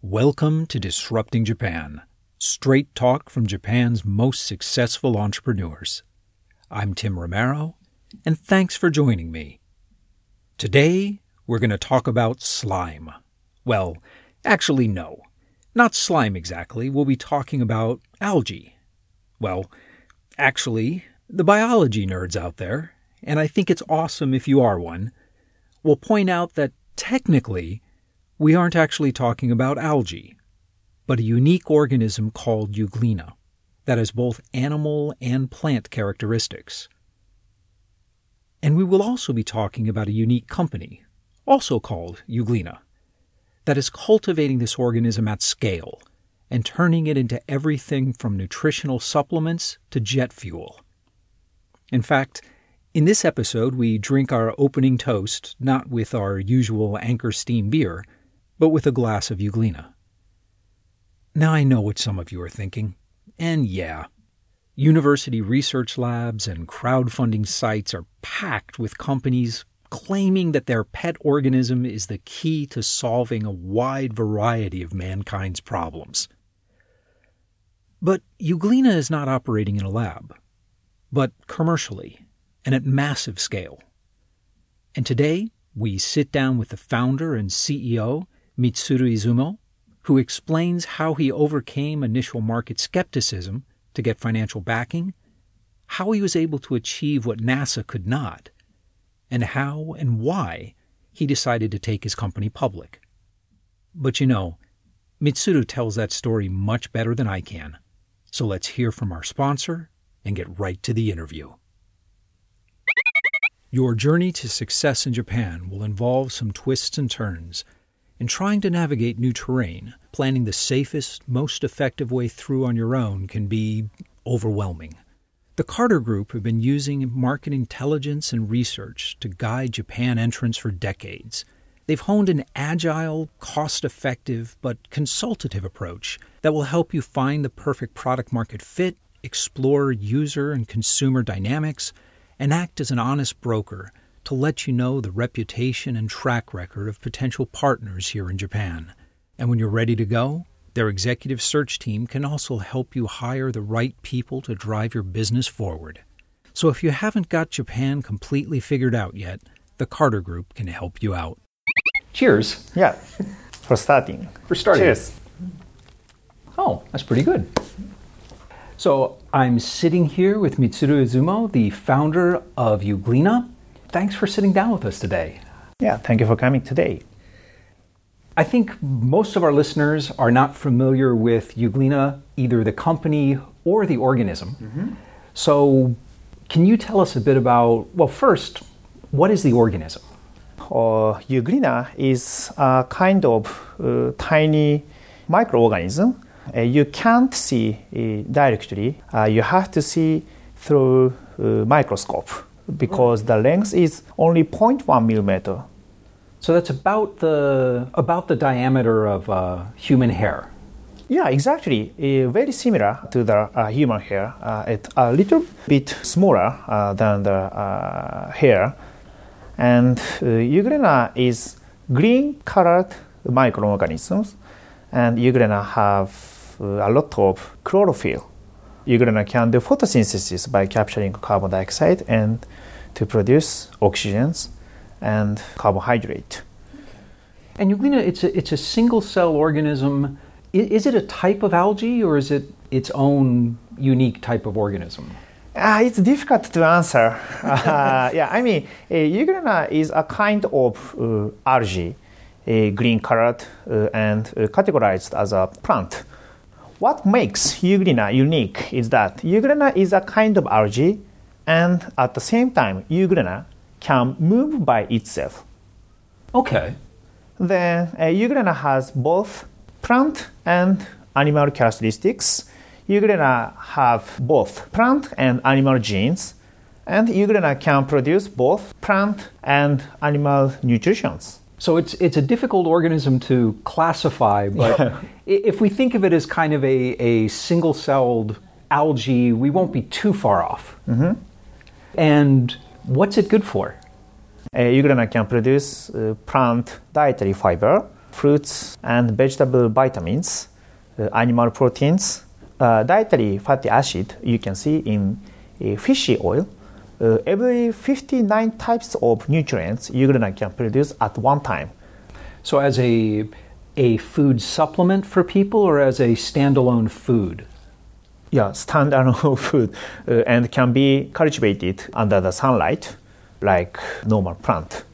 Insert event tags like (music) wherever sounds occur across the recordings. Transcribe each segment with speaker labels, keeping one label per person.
Speaker 1: Welcome to Disrupting Japan, straight talk from Japan's most successful entrepreneurs. I'm Tim Romero, and thanks for joining me. Today, we're going to talk about slime. Well, actually, no. Not slime exactly. We'll be talking about algae. Well, actually, the biology nerds out there, and I think it's awesome if you are one, will point out that technically, we aren't actually talking about algae, but a unique organism called Euglena that has both animal and plant characteristics. And we will also be talking about a unique company, also called Euglena, that is cultivating this organism at scale and turning it into everything from nutritional supplements to jet fuel. In fact, in this episode, we drink our opening toast not with our usual Anchor Steam beer but with a glass of Euglena. Now I know what some of you are thinking, and yeah, university research labs and crowdfunding sites are packed with companies claiming that their pet organism is the key to solving a wide variety of mankind's problems. But Euglena is not operating in a lab, but commercially and at massive scale. And today, we sit down with the founder and CEO Mitsuru Izumo, who explains how he overcame initial market skepticism to get financial backing, how he was able to achieve what NASA could not, and how and why he decided to take his company public. But you know, Mitsuru tells that story much better than I can. So let's hear from our sponsor and get right to the interview. Your journey to success in Japan will involve some twists and turns in trying to navigate new terrain, planning the safest, most effective way through on your own can be overwhelming. The Carter Group have been using market intelligence and research to guide Japan entrants for decades. They've honed an agile, cost effective, but consultative approach that will help you find the perfect product market fit, explore user and consumer dynamics, and act as an honest broker to let you know the reputation and track record of potential partners here in Japan. And when you're ready to go, their executive search team can also help you hire the right people to drive your business forward. So if you haven't got Japan completely figured out yet, the Carter Group can help you out. Cheers.
Speaker 2: Yeah, for starting.
Speaker 1: For starting.
Speaker 2: Cheers.
Speaker 1: Oh, that's pretty good. So I'm sitting here with Mitsuru Izumo, the founder of Euglena, thanks for sitting down with us today.
Speaker 2: Yeah, thank you for coming today.
Speaker 1: I think most of our listeners are not familiar with Euglena, either the company or the organism. Mm-hmm. So, can you tell us a bit about, well, first, what is the organism?
Speaker 2: Uh, Euglena is a kind of uh, tiny microorganism. Uh, you can't see uh, directly, uh, you have to see through uh, microscope because the length is only 0.1 millimeter.
Speaker 1: So that's about the about the diameter of uh, human hair.
Speaker 2: Yeah, exactly. Uh, very similar to the uh, human hair. Uh, it's a little bit smaller uh, than the uh, hair, and Euglena is green-colored microorganisms, and Euglena have a lot of chlorophyll. Euglena can do photosynthesis by capturing carbon dioxide and to produce oxygens and carbohydrate.
Speaker 1: And Euglena, it's a, it's a single cell organism. Is it a type of algae or is it its own unique type of organism?
Speaker 2: Uh, it's difficult to answer. (laughs) uh, yeah, I mean, uh, Euglena is a kind of uh, algae, uh, green colored uh, and uh, categorized as a plant. What makes Euglena unique is that Euglena is a kind of algae and at the same time, Euglena can move by itself.
Speaker 1: Okay.
Speaker 2: Then uh, Euglena has both plant and animal characteristics. Euglena have both plant and animal genes, and Euglena can produce both plant and animal nutritions.
Speaker 1: So it's it's a difficult organism to classify, but yeah. if we think of it as kind of a, a single celled algae, we won't be too far off. Mm-hmm. And what's it good for?
Speaker 2: Uh, Euglena can produce uh, plant dietary fiber fruits and vegetable vitamins, uh, animal proteins, uh, dietary fatty acid you can see in fishy oil. Uh, every 59 types of nutrients Euglena can produce at one time.
Speaker 1: So, as a a food supplement for people, or as a standalone food?
Speaker 2: Yeah, standalone (laughs) food uh, and can be cultivated under the sunlight like normal plant.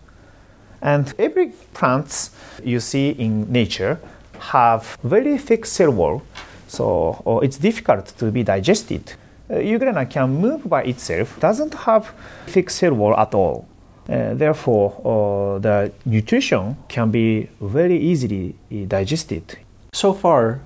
Speaker 2: And every plants you see in nature have very thick cell wall, so it's difficult to be digested. Uh, can move by itself, doesn't have fixed cell wall at all. Uh, therefore, uh, the nutrition can be very easily digested.
Speaker 1: So far,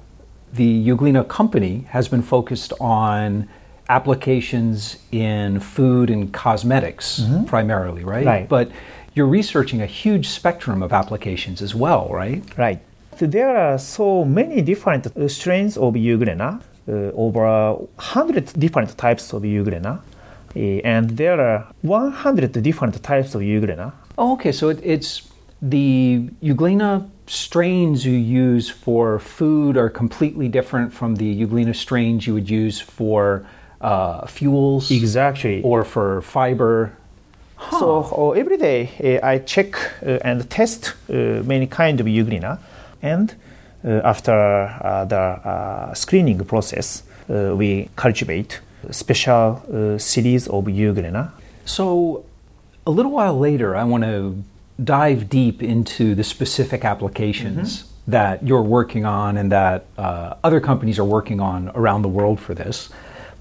Speaker 1: the Euglena company has been focused on applications in food and cosmetics mm-hmm. primarily, right?
Speaker 2: Right.
Speaker 1: But you're researching a huge spectrum of applications as well, right?
Speaker 2: Right. There are so many different strains of Euglena, uh, over 100 different types of Euglena, uh, and there are 100 different types of Euglena.
Speaker 1: Oh, okay, so it, it's the Euglena strains you use for food are completely different from the Euglena strains you would use for uh, fuels.
Speaker 2: Exactly.
Speaker 1: Or for fiber.
Speaker 2: Huh. So uh, every day uh, I check uh, and test uh, many kind of Euglena, and uh, after the screening process, we cultivate special series of Euglena.
Speaker 1: So a little while later, I want to dive deep into the specific applications mm-hmm. that you're working on and that uh, other companies are working on around the world for this.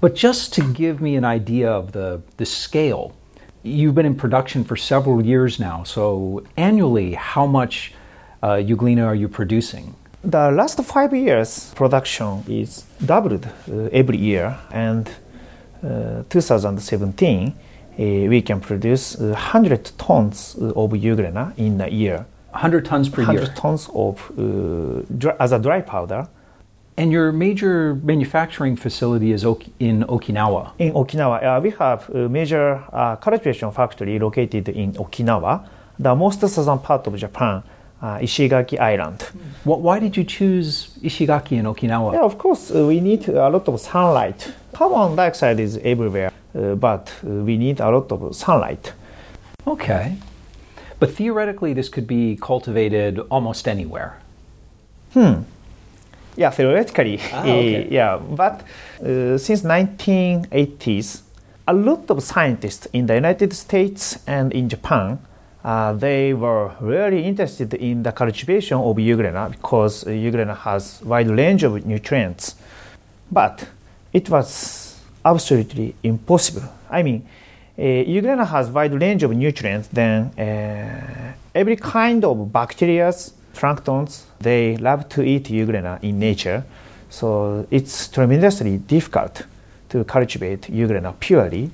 Speaker 1: But just to give me an idea of the, the scale, you've been in production for several years now. So, annually, how much uh, Euglena are you producing?
Speaker 2: The last five years, production is doubled uh, every year, and uh, 2017 uh, we can produce 100 uh, tons of Euglena in a year.
Speaker 1: 100 tons per
Speaker 2: 100
Speaker 1: year?
Speaker 2: 100 tons of, uh, dry, as a dry powder.
Speaker 1: And your major manufacturing facility is in Okinawa?
Speaker 2: In Okinawa. Uh, we have a major uh, cultivation factory located in Okinawa, the most southern part of Japan, uh, Ishigaki Island.
Speaker 1: why did you choose Ishigaki in Okinawa?
Speaker 2: Yeah, of course, we need a lot of sunlight. Carbon dioxide is everywhere. Uh, but uh, we need a lot of sunlight.
Speaker 1: Okay. But theoretically, this could be cultivated almost anywhere.
Speaker 2: Hmm. Yeah, theoretically, ah, (laughs) okay. yeah. But uh, since 1980s, a lot of scientists in the United States and in Japan, uh, they were really interested in the cultivation of Euglena because Euglena has wide range of nutrients. But it was absolutely impossible. I mean, uh, Euglena has wide range of nutrients. Then uh, every kind of bacteria, planktons, they love to eat Euglena in nature. So it's tremendously difficult to cultivate Euglena purely,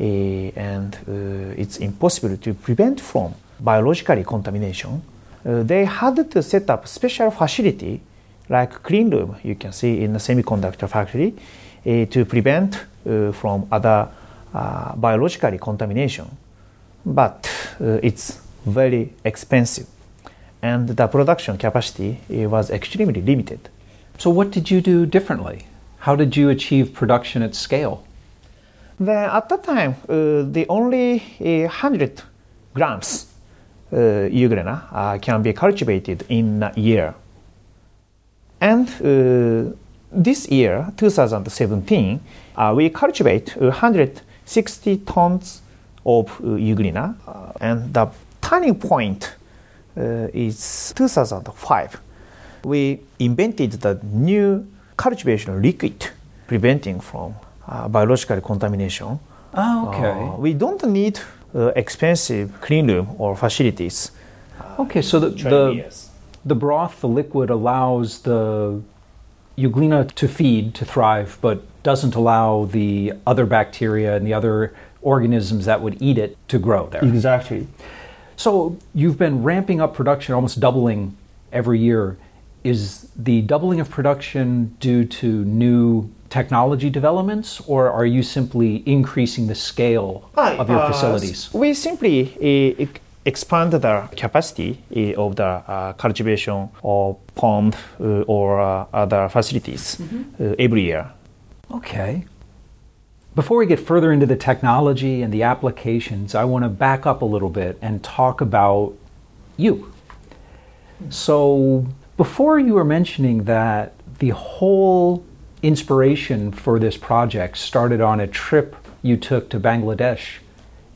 Speaker 2: and uh, it's impossible to prevent from biologically contamination. Uh, they had to set up special facility like clean room you can see in the semiconductor factory uh, to prevent uh, from other uh, biologically contamination. But it's very expensive and the production capacity was extremely limited.
Speaker 1: So, what did you do differently? How did you achieve production at scale?
Speaker 2: Then, at that time, uh, the only uh, 100 grams uh, Euglena uh, can be cultivated in a year. And this year, 2017, uh, we cultivate 160 tons of uh, Euglena, uh, and the turning point uh, is 2005. We invented the new cultivation liquid preventing from uh, biological contamination.
Speaker 1: Oh, okay.
Speaker 2: Uh, we don't need expensive clean room or facilities.
Speaker 1: Okay, so the, the, the broth, the liquid, allows the Euglena to feed, to thrive, but doesn't allow the other bacteria and the other organisms that would eat it to grow there.
Speaker 2: Exactly.
Speaker 1: So you've been ramping up production, almost doubling every year. Is the doubling of production due to new technology developments, or are you simply increasing the scale of your uh, facilities?
Speaker 2: We simply uh, expand the capacity eh, of the uh, cultivation of pond uh, or uh, other facilities uh, every year.
Speaker 1: Okay. Before we get further into the technology and the applications, I want to back up a little bit and talk about you. So, before you were mentioning that the whole inspiration for this project started on a trip you took to Bangladesh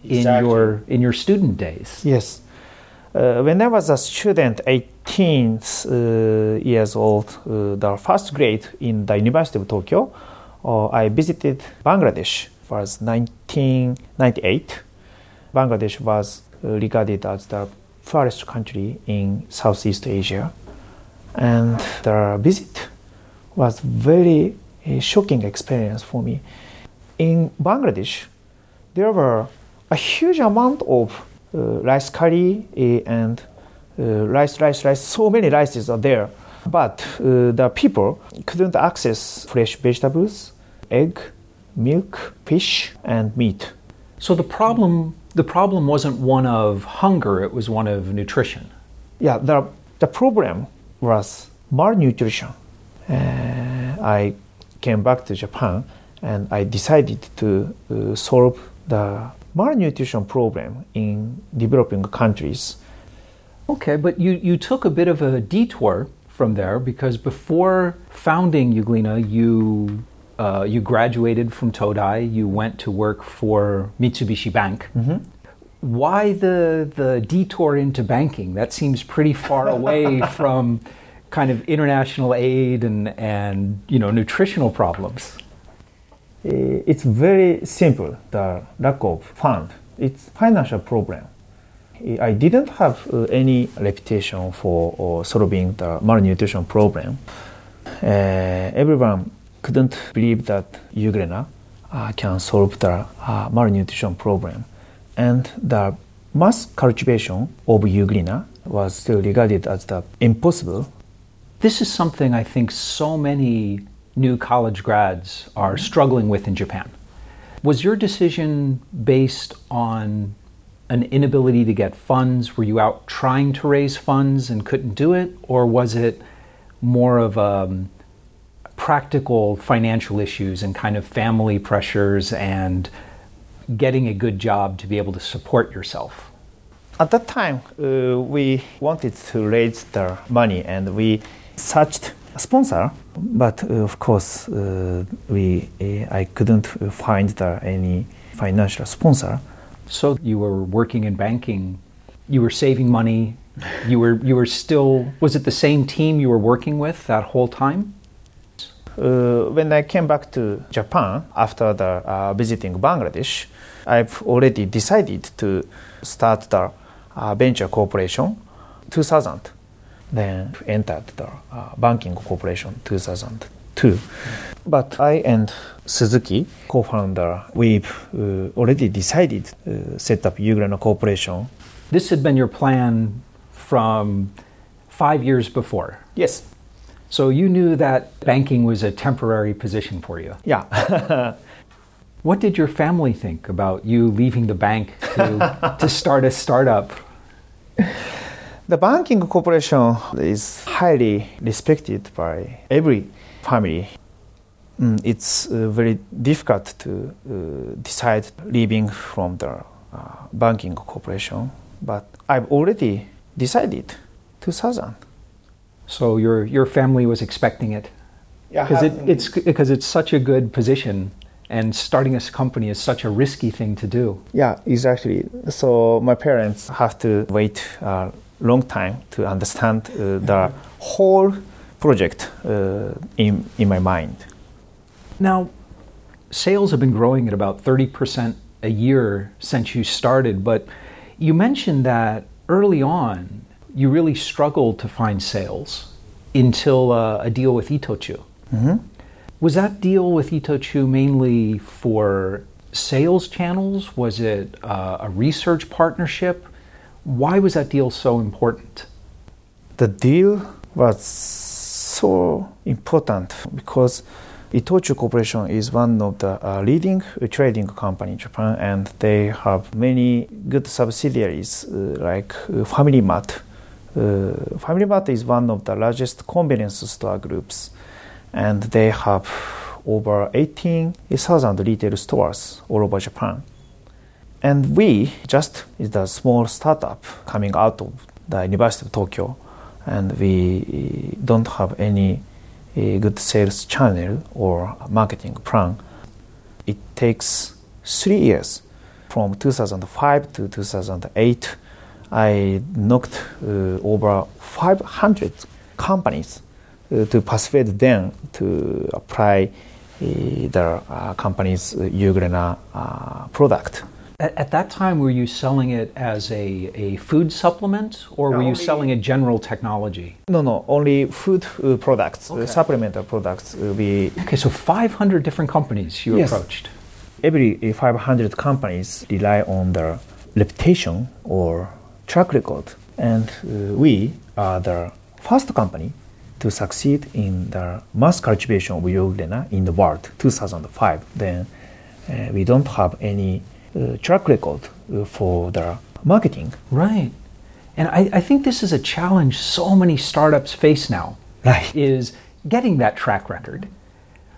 Speaker 1: in
Speaker 2: Exactly.
Speaker 1: your in your student days.
Speaker 2: Yes. Uh, when I was a student, 18 uh, years old, uh, the first grade in the University of Tokyo, uh, I visited Bangladesh. It was 1998. Bangladesh was uh, regarded as the poorest country in Southeast Asia, and the visit was very uh, shocking experience for me. In Bangladesh, there were a huge amount of uh, rice curry uh, and uh, rice, rice, rice. So many rices are there, but uh, the people couldn't access fresh vegetables, egg, milk, fish, and meat.
Speaker 1: So the problem the problem wasn't one of hunger, it was one of nutrition.
Speaker 2: Yeah, the the problem was malnutrition. Uh, I came back to Japan and I decided to uh, solve the malnutrition problem in developing countries.
Speaker 1: Okay, but you, you took a bit of a detour from there because before founding Euglena, you uh, you graduated from Todai. You went to work for Mitsubishi Bank. Why the the detour into banking? That seems pretty far away (laughs) from kind of international aid and and you know nutritional problems.
Speaker 2: Uh, It's very simple, the lack of fund. It's financial problem. I didn't have uh, any reputation for solving the malnutrition problem. Uh, everyone couldn't believe that Euglena uh, can solve the uh, malnutrition problem. And the mass cultivation of Euglena was still regarded as the impossible
Speaker 1: This is something I think so many new college grads are struggling with in Japan. Was your decision based on an inability to get funds? Were you out trying to raise funds and couldn't do it? Or was it more of um, practical financial issues and kind of family pressures and getting a good job to be able to support yourself?
Speaker 2: At that time, uh, we wanted to raise the money and we searched a sponsor, but uh, of course, uh, we uh, I couldn't uh, find the, any financial sponsor.
Speaker 1: So you were working in banking, you were saving money, you were you were still was it the same team you were working with that whole time?
Speaker 2: Uh, when I came back to Japan after the uh, visiting Bangladesh, I've already decided to start the uh, venture corporation 2000. Then entered the uh, banking corporation 2002. But I and Suzuki, co-founder, we've uh, already decided to set up Euglena Corporation.
Speaker 1: This had been your plan from 5 years before.
Speaker 2: Yes.
Speaker 1: So you knew that banking was a temporary position for you.
Speaker 2: Yeah. (laughs)
Speaker 1: What did your family think about you leaving the bank to, to start a startup? (laughs)
Speaker 2: The banking corporation is highly respected by every family. Mm, it's uh, very difficult to uh, decide leaving from the uh, banking corporation, but I've already decided 2000.
Speaker 1: So your your family was expecting it
Speaker 2: Yeah,
Speaker 1: because it, it's because it's such a good position and starting a company is such a risky thing to do.
Speaker 2: yeah, exactly. So my parents have to wait a long time to understand uh, the whole project uh, in in my mind.
Speaker 1: Now, sales have been growing at about 30% a year since you started, but you mentioned that early on you really struggled to find sales until uh, a deal with Itochu. Was that deal with Itochu mainly for sales channels? Was it uh, a research partnership? Why was that deal so important?
Speaker 2: the deal was so important because Itochu Corporation is one of the uh, leading trading company in Japan, and they have many good subsidiaries uh, like uh, Family Mart. Uh, Family Mart is one of the largest convenience store groups, and they have over 18,000 retail stores all over Japan. And we just is a small startup coming out of the University of Tokyo, and we don't have any a good sales channel or marketing plan. It takes three years from 2005 to 2008. I knocked uh, over 500 companies uh, to persuade them to apply uh, their company's Euglena uh, product.
Speaker 1: At, at, that time, were you selling it as a, a food supplement or no, were you selling a general technology?
Speaker 2: No, no, only food uh, products, uh, okay. uh, supplemental products. Uh, we
Speaker 1: okay, so 500 different companies you yes. approached.
Speaker 2: Every uh, 500 companies rely on their reputation or track record, and uh, we are the first company to succeed in the mass cultivation of Euglena in the world, 2005. Then we don't have any track record uh, for their marketing.
Speaker 1: Right. And I, I think this is a challenge so many startups face now.
Speaker 2: Right.
Speaker 1: Is getting that track record.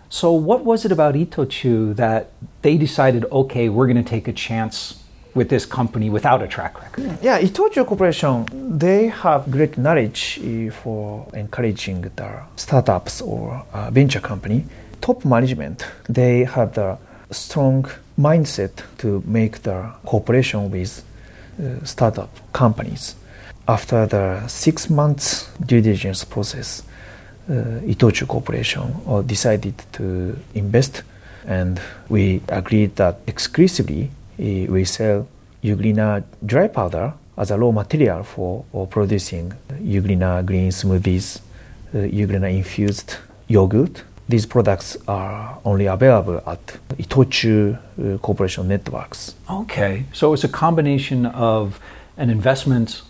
Speaker 1: So, what was it about Itochu that they decided, okay, we're going to take a chance with this company without a track record?
Speaker 2: Yeah, Itochu Corporation, they have great knowledge uh, for encouraging the startups or uh, venture company. Top management, they have the strong mindset to make the cooperation with uh, startup companies. After the six months due diligence process, uh, Itochu Corporation uh, decided to invest, and we agreed that exclusively uh, we sell Euglena dry powder as a raw material for producing Euglena green smoothies, uh, Euglena infused yogurt, these products are only available at Itochu uh, Corporation networks.
Speaker 1: Okay, so it's a combination of an investment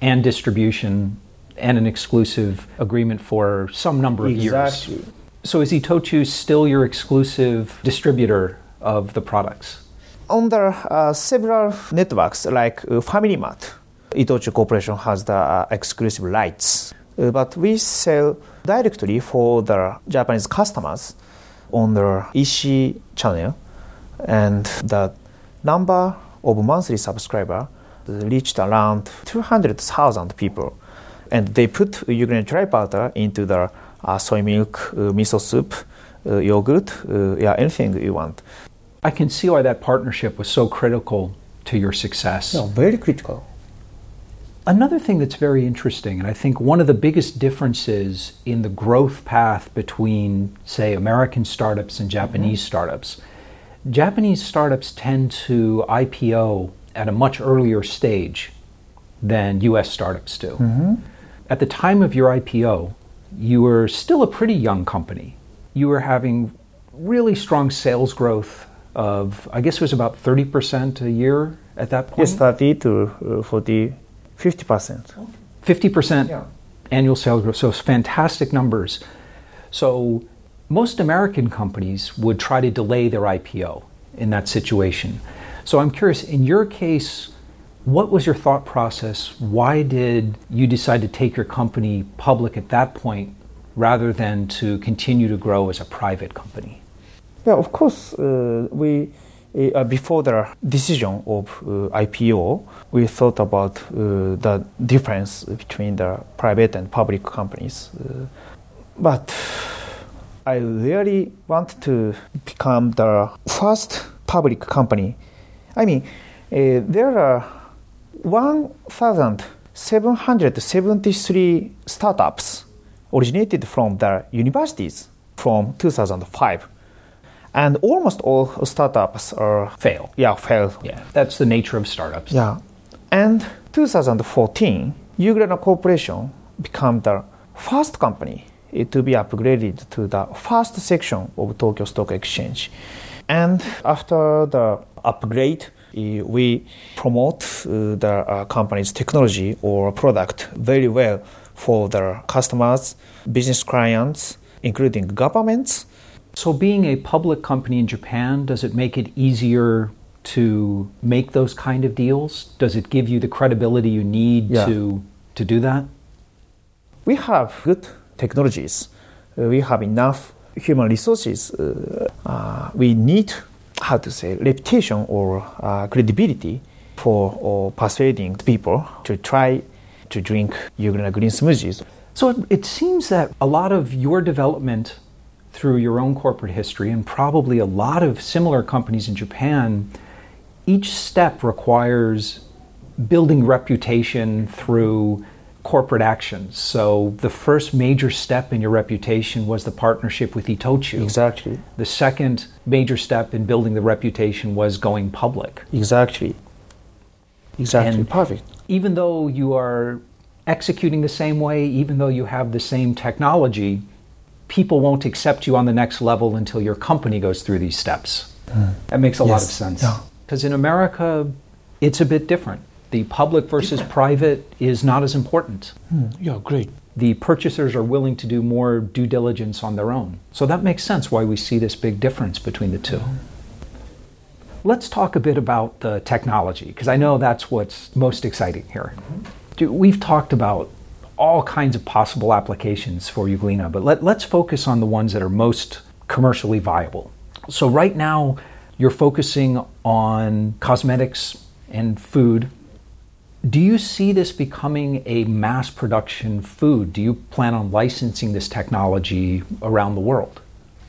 Speaker 1: and distribution and an exclusive agreement for some number of
Speaker 2: exactly.
Speaker 1: years. So is Itochu still your exclusive distributor of the products?
Speaker 2: On the uh, several networks like uh, Family Mart, Itochu Corporation has the uh, exclusive rights uh, but we sell directly for the Japanese customers on the EC channel, and the number of monthly subscriber reached around 200,000 people. And they put Euglena dry powder into the uh, soy milk, uh, miso soup, uh, yogurt, uh, yeah, anything you want.
Speaker 1: I can see why that partnership was so critical to your success.
Speaker 2: No, very critical.
Speaker 1: Another thing that's very interesting, and I think one of the biggest differences in the growth path between, say, American startups and mm-hmm. Japanese mm-hmm. startups, Japanese startups tend to IPO at a much earlier stage than US startups do. Mm-hmm. At the time of your IPO, you were still a pretty young company. You were having really strong sales growth of, I guess it was about 30% a year at that point?
Speaker 2: Yes, 30 to uh, 40 Fifty
Speaker 1: percent.
Speaker 2: Fifty percent
Speaker 1: annual sales growth. So fantastic numbers. So most American companies would try to delay their IPO in that situation. So I'm curious, in your case, what was your thought process? Why did you decide to take your company public at that point rather than to continue to grow as a private company?
Speaker 2: Yeah, of course, uh, we uh, before the decision of uh, IPO, we thought about uh, the difference between the private and public companies. Uh, but I really want to become the first public company. I mean, uh, there are 1,773 startups originated from the universities from 2005 and almost all startups are
Speaker 1: fail.
Speaker 2: Yeah, fail.
Speaker 1: Yeah, that's the nature of startups.
Speaker 2: Yeah, and 2014, Euglena Corporation became the first company to be upgraded to the first section of Tokyo Stock Exchange. And after the upgrade, we promote uh, the uh, company's technology or product very well for their customers, business clients, including governments,
Speaker 1: So, being a public company in Japan, does it make it easier to make those kind of deals? Does it give you the credibility you need
Speaker 2: Yeah.
Speaker 1: to to do that?
Speaker 2: we have good technologies. Uh, we have enough human resources. Uh, uh, we need, how to say, reputation or uh, credibility for or persuading people to try to drink Euglena green smoothies.
Speaker 1: So it, it seems that a lot of your development through your own corporate history, and probably a lot of similar companies in Japan, each step requires building reputation through corporate actions. So the first major step in your reputation was the partnership with Itochu.
Speaker 2: Exactly.
Speaker 1: The second major step in building the reputation was going public.
Speaker 2: Exactly. Exactly.
Speaker 1: And-
Speaker 2: Perfect.
Speaker 1: even though you are executing the same way, even though you have the same technology, people won't accept you on the next level until your company goes through these steps. Hmm. That makes a lot of
Speaker 2: Yes.
Speaker 1: sense.
Speaker 2: Yeah.
Speaker 1: Because in America, it's a bit different. The public versus private is not as important. Hmm.
Speaker 2: Yeah, great.
Speaker 1: The purchasers are willing to do more due diligence on their own. So that makes sense why we see this big difference between the two. Hmm. Let's talk a bit about the technology, because I know that's what's most exciting here. Do- We've talked about all kinds of possible applications for Euglena, but let, let's focus on the ones that are most commercially viable. So, right now, you're focusing on cosmetics and food. Do you see this becoming a mass production food? Do you plan on licensing this technology around the world?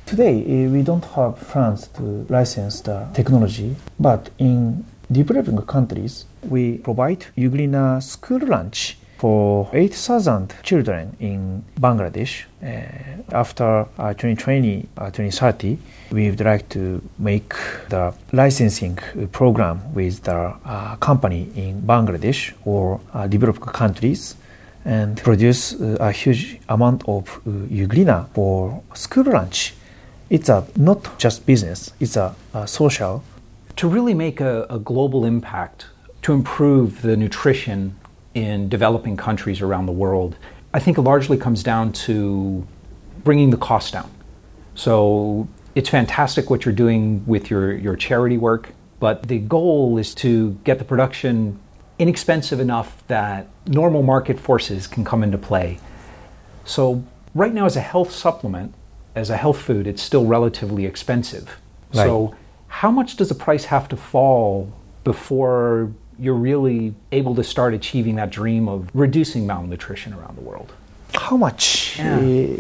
Speaker 2: Today, eh, we don't have plans to license the technology, but in developing countries, we provide Euglena school lunch for 8,000 children in Bangladesh. Eh, after uh, 2020, uh, 2030, we would like to make the licensing uh, program with the uh, company in Bangladesh or uh, developed countries and produce uh, a huge amount of uh, Euglena for school lunch. It's a not just business; it's a, a social.
Speaker 1: To really make a, a global impact, to improve the nutrition in developing countries around the world, I think it largely comes down to bringing the cost down. So it's fantastic what you're doing with your, your charity work, but the goal is to get the production inexpensive enough that normal market forces can come into play. So, right now, as a health supplement, as a health food, it's still relatively expensive. So, how much does the price have to fall before you're really able to start achieving that dream of reducing malnutrition around the world?
Speaker 2: How much?
Speaker 1: Yeah.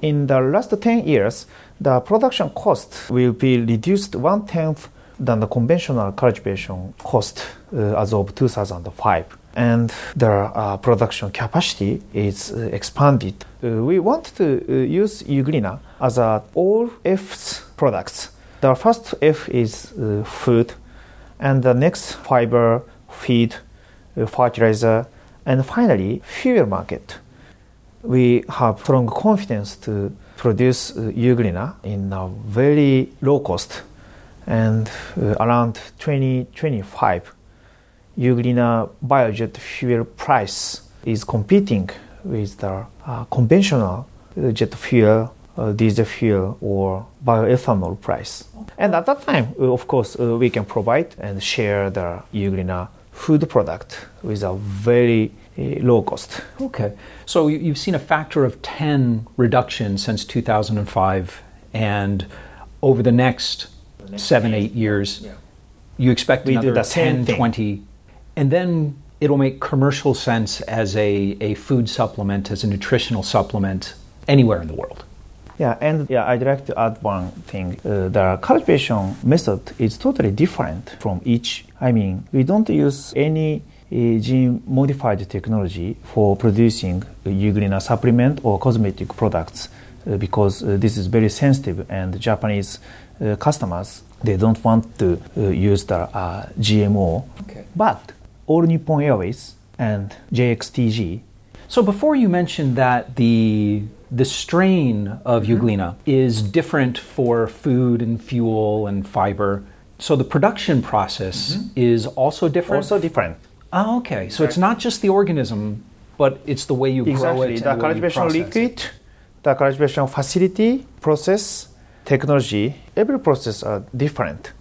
Speaker 2: In the last 10 years, the production cost will be reduced one tenth than the conventional cultivation cost uh, as of 2005. And the uh, production capacity is uh, expanded. Uh, we want to uh, use Euglena as a all F's products. The first F is uh, food, and the next fiber, feed, uh, fertilizer, and finally fuel market. We have strong confidence to produce uh, Euglena in a very low cost and uh, around 2025 Euglena biojet fuel price is competing with the uh, conventional uh, jet fuel, uh, diesel fuel or bioethanol price. And at that time, uh, of course, uh, we can provide and share the Euglena food product with a very uh, low cost.
Speaker 1: Okay. So you- you've seen a factor of 10 reduction since 2005, and over the next seven, eight years, you expect
Speaker 2: We
Speaker 1: another
Speaker 2: the
Speaker 1: 10, 20, and then it'll make commercial sense as a, a food supplement, as a nutritional supplement anywhere in the world.
Speaker 2: Yeah, and yeah, I'd like to add one thing. Uh, the cultivation method is totally different from each. I mean, we don't use any uh, gene modified technology for producing uh, Euglena supplement or cosmetic products uh, because uh, this is very sensitive and Japanese uh, customers they don't want to uh, use the uh, GMO.
Speaker 1: Okay.
Speaker 2: But All Nippon Airways and JXTG
Speaker 1: So before you mentioned that the the strain of
Speaker 2: Mm-hmm.
Speaker 1: Euglena is different for food and fuel and fiber. So the production process is also different.
Speaker 2: Mm-hmm. also different.
Speaker 1: Oh, okay. So it's not just the organism, but it's the way you grow
Speaker 2: Exactly.
Speaker 1: it.
Speaker 2: The
Speaker 1: and the
Speaker 2: cultivation liquid, the cultivation facility, process, technology, every process are different.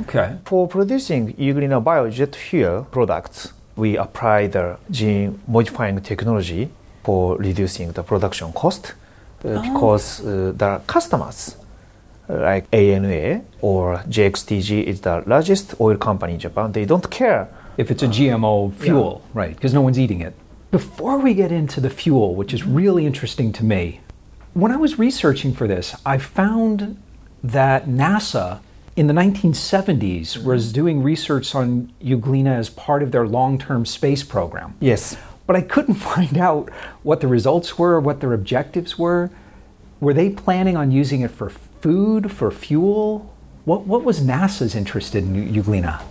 Speaker 1: Okay.
Speaker 2: For producing Euglena biojet fuel products, we apply the gene modifying technology for reducing the production cost uh, because uh, the customers uh, like ANA or JXTG is the largest oil company in Japan. They don't care.
Speaker 1: If it's a GMO fuel, right, because no one's eating it. Before we get into the fuel, which is really interesting to me, when I was researching for this, I found that NASA in the 1970s was doing research on Euglena as part of their long term space program.
Speaker 2: Yes.
Speaker 1: But I couldn't (laughs) find out what the results were, what their objectives were. Were they planning on using it for food, for fuel? What, what was NASA's interest in Euglena?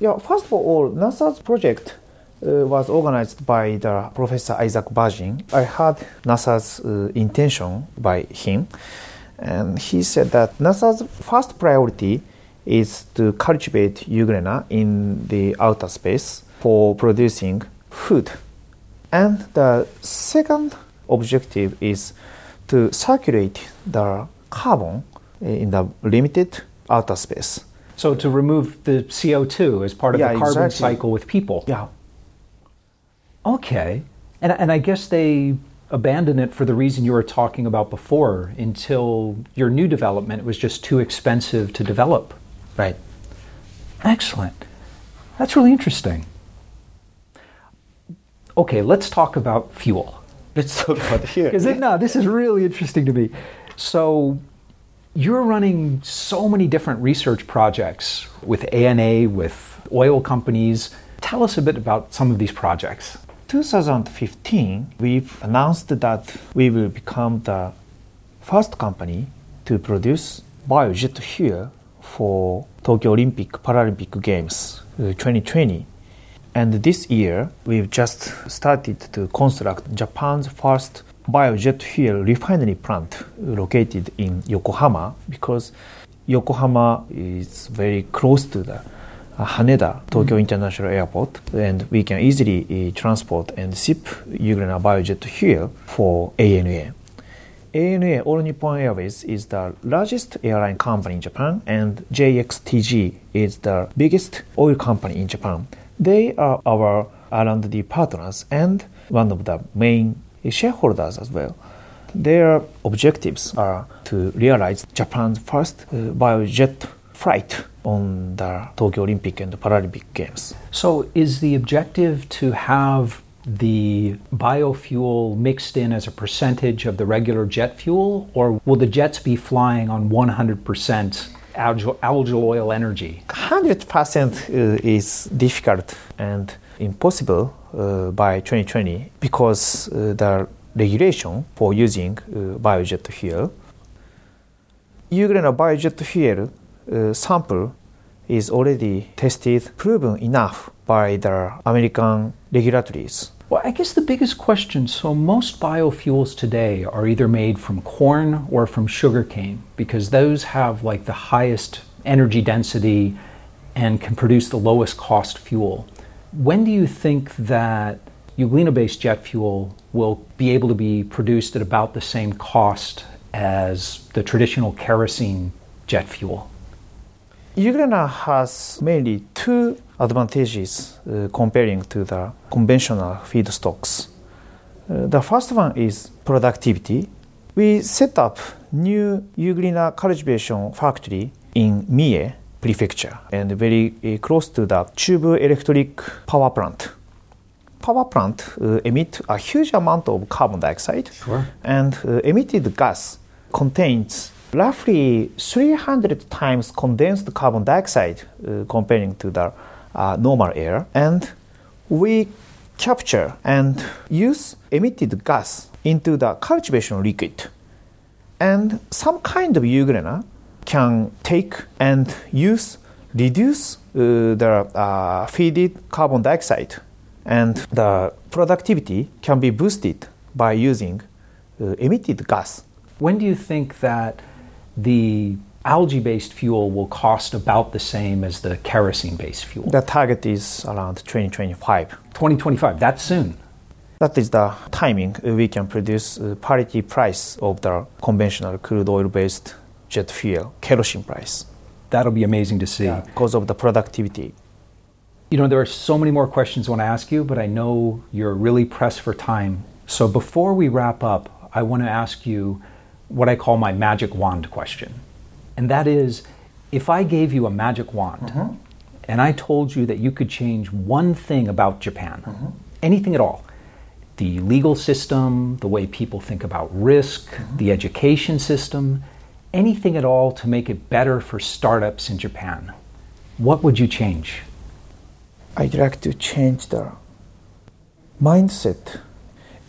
Speaker 2: Yeah, first of all, NASA's project uh, was organized by the Professor Isaac Virgin. I heard NASA's uh, intention by him, and he said that NASA's first priority is to cultivate Euglena in the outer space for producing food. And the second objective is to circulate the carbon in the limited outer space.
Speaker 1: So, to remove the CO2 as part of
Speaker 2: Yeah,
Speaker 1: the carbon
Speaker 2: exactly.
Speaker 1: cycle with people.
Speaker 2: Yeah,
Speaker 1: Okay. And, and I guess they abandoned it for the reason you were talking about before until your new development was just too expensive to develop.
Speaker 2: right.
Speaker 1: Excellent. That's really interesting. Okay, let's talk about fuel.
Speaker 2: Let's talk about here.
Speaker 1: Because (laughs) no, this is really interesting to me. So, you're running so many different research projects with ANA, with oil companies. Tell us a bit about some of these projects.
Speaker 2: 2015, we've announced that we will become the first company to produce biojet fuel for Tokyo Olympic Paralympic Games uh, 2020. And this year, we've just started to construct Japan's first biojet fuel refinery plant located in Yokohama because Yokohama is very close to the uh, Haneda Tokyo International Airport, and we can easily uh, transport and ship Euglena biojet fuel for ANA. ANA, All Nippon Airways, is the largest airline company in Japan, and JXTG is the biggest oil company in Japan. They are our R&D partners and one of the main shareholders as well. Their objectives are to realize Japan's first uh, biojet flight on the Tokyo Olympic and Paralympic Games.
Speaker 1: So, is the objective to have the biofuel mixed in as a percentage of the regular jet fuel, or will the jets be flying on 100% algal, algal oil energy?
Speaker 2: 100% uh, is difficult and impossible uh, by 2020 because uh, the regulation for using uh, biojet fuel. Euglena biojet fuel uh, sample is already tested, proven enough by the American regulatories.
Speaker 1: Well, I guess the biggest question so, most biofuels today are either made from corn or from sugarcane because those have like the highest energy density and can produce the lowest cost fuel. When do you think that Euglena based jet fuel will be able to be produced at about the same cost as the traditional kerosene jet fuel?
Speaker 2: Euglena has mainly two advantages uh, comparing to the conventional feedstocks. Uh, the first one is productivity. We set up new Euglena cultivation factory in Mie prefecture and very uh, close to the Chubu electric power plant. Power plant uh, emit a huge amount of carbon dioxide
Speaker 1: Sure.
Speaker 2: and uh, emitted gas contains roughly 300 times condensed carbon dioxide uh, comparing to the uh, normal air and we capture and use emitted gas into the cultivation liquid and some kind of euglena can take and use reduce uh, the uh, feeded carbon dioxide and the productivity can be boosted by using uh, emitted gas
Speaker 1: When do you think that the algae based fuel will cost about the same as the kerosene based fuel?
Speaker 2: the target is around 2025
Speaker 1: 2025, that's soon.
Speaker 2: that is the timing we can produce uh, parity price of the conventional crude oil based jet fuel, kerosene price.
Speaker 1: That'll be amazing to see.
Speaker 2: Yeah, because of the productivity.
Speaker 1: You know, there are so many more questions I want to ask you, but I know you're really pressed for time. So before we wrap up, I want to ask you what I call my magic wand question. And that is if I gave you a magic wand
Speaker 2: Mm-hmm.
Speaker 1: and I told you that you could change one thing about Japan,
Speaker 2: Mm-hmm.
Speaker 1: anything at all, the legal system, the way people think about risk,
Speaker 2: Mm-hmm.
Speaker 1: the education system, anything at all to make it better for startups in Japan, what would you change?
Speaker 2: I'd like to change the mindset.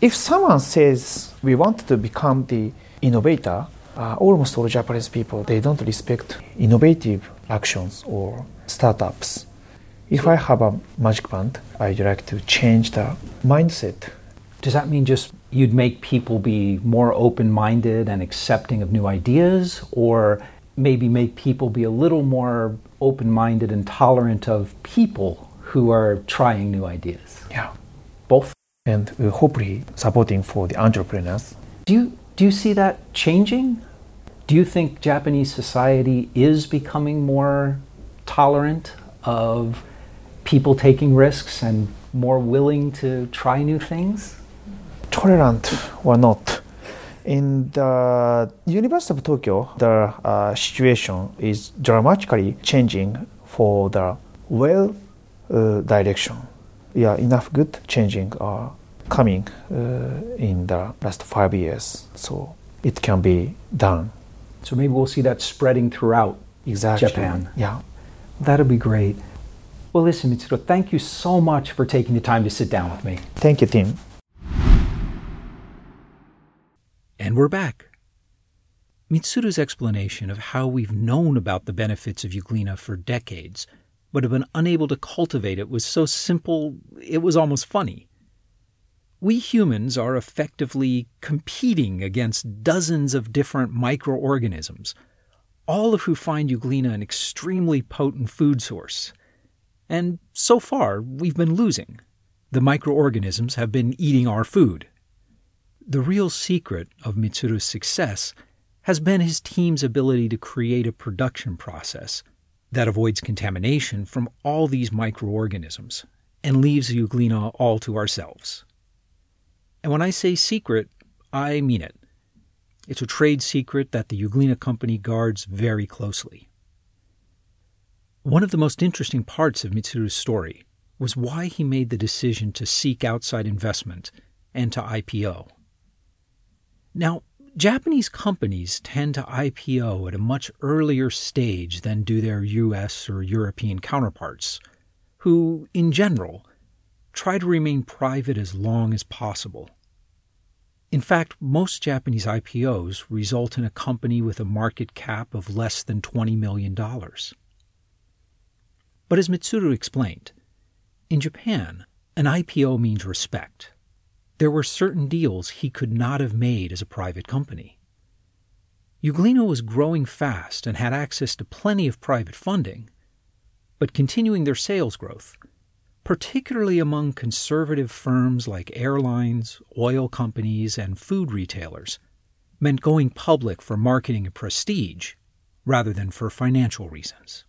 Speaker 2: If someone says we want to become the innovator, uh, almost all Japanese people they don't respect innovative actions or startups. If I have a magic wand, I'd like to change the mindset.
Speaker 1: Does that mean just you'd make people be more open minded and accepting of new ideas? Or maybe make people be a little more open minded and tolerant of people who are trying new ideas?
Speaker 2: Yeah.
Speaker 1: Both.
Speaker 2: And uh, hopefully supporting for the entrepreneurs.
Speaker 1: Do you, do you see that changing? Do you think Japanese society is becoming more tolerant of people taking risks and more willing to try new things?
Speaker 2: Tolerant or not. In the University of Tokyo, the uh, situation is dramatically changing for the well uh, direction. Yeah, enough good changing are coming uh, in the last five years, so it can be done.
Speaker 1: So maybe we'll see that spreading throughout
Speaker 2: Exactly.
Speaker 1: Japan.
Speaker 2: Yeah.
Speaker 1: That'll be great. Well, listen, Mitsuru, thank you so much for taking the time to sit down with me.
Speaker 2: Thank you, Tim.
Speaker 1: And we're back. Mitsuru's explanation of how we've known about the benefits of Euglena for decades, but have been unable to cultivate it was so simple it was almost funny. We humans are effectively competing against dozens of different microorganisms, all of who find Euglena an extremely potent food source. And so far, we've been losing. The microorganisms have been eating our food. The real secret of Mitsuru's success has been his team's ability to create a production process that avoids contamination from all these microorganisms and leaves Euglena all to ourselves. And when I say secret, I mean it. It's a trade secret that the Euglena company guards very closely. One of the most interesting parts of Mitsuru's story was why he made the decision to seek outside investment and to IPO. Now, Japanese companies tend to IPO at a much earlier stage than do their US or European counterparts, who, in general, try to remain private as long as possible. In fact, most Japanese IPOs result in a company with a market cap of less than $20 million. But as Mitsuru explained, in Japan, an IPO means respect there were certain deals he could not have made as a private company. Euglena was growing fast and had access to plenty of private funding, but continuing their sales growth, particularly among conservative firms like airlines, oil companies, and food retailers, meant going public for marketing and prestige rather than for financial reasons.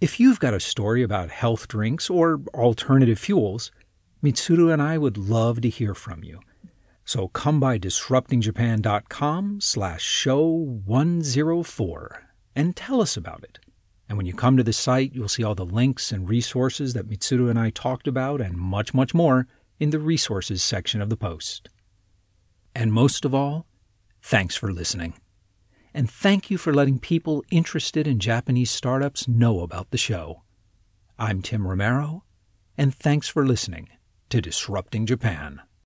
Speaker 1: If you've got a story about health drinks or alternative fuels, Mitsuru and I would love to hear from you. So come by disruptingjapan.com slash show 104 and tell us about it. And when you come to the site, you'll see all the links and resources that Mitsuru and I talked about and much, much more in the resources section of the post. And most of all, thanks for listening. And thank you for letting people interested in Japanese startups know about the show. I'm Tim Romero, and thanks for listening to Disrupting Japan.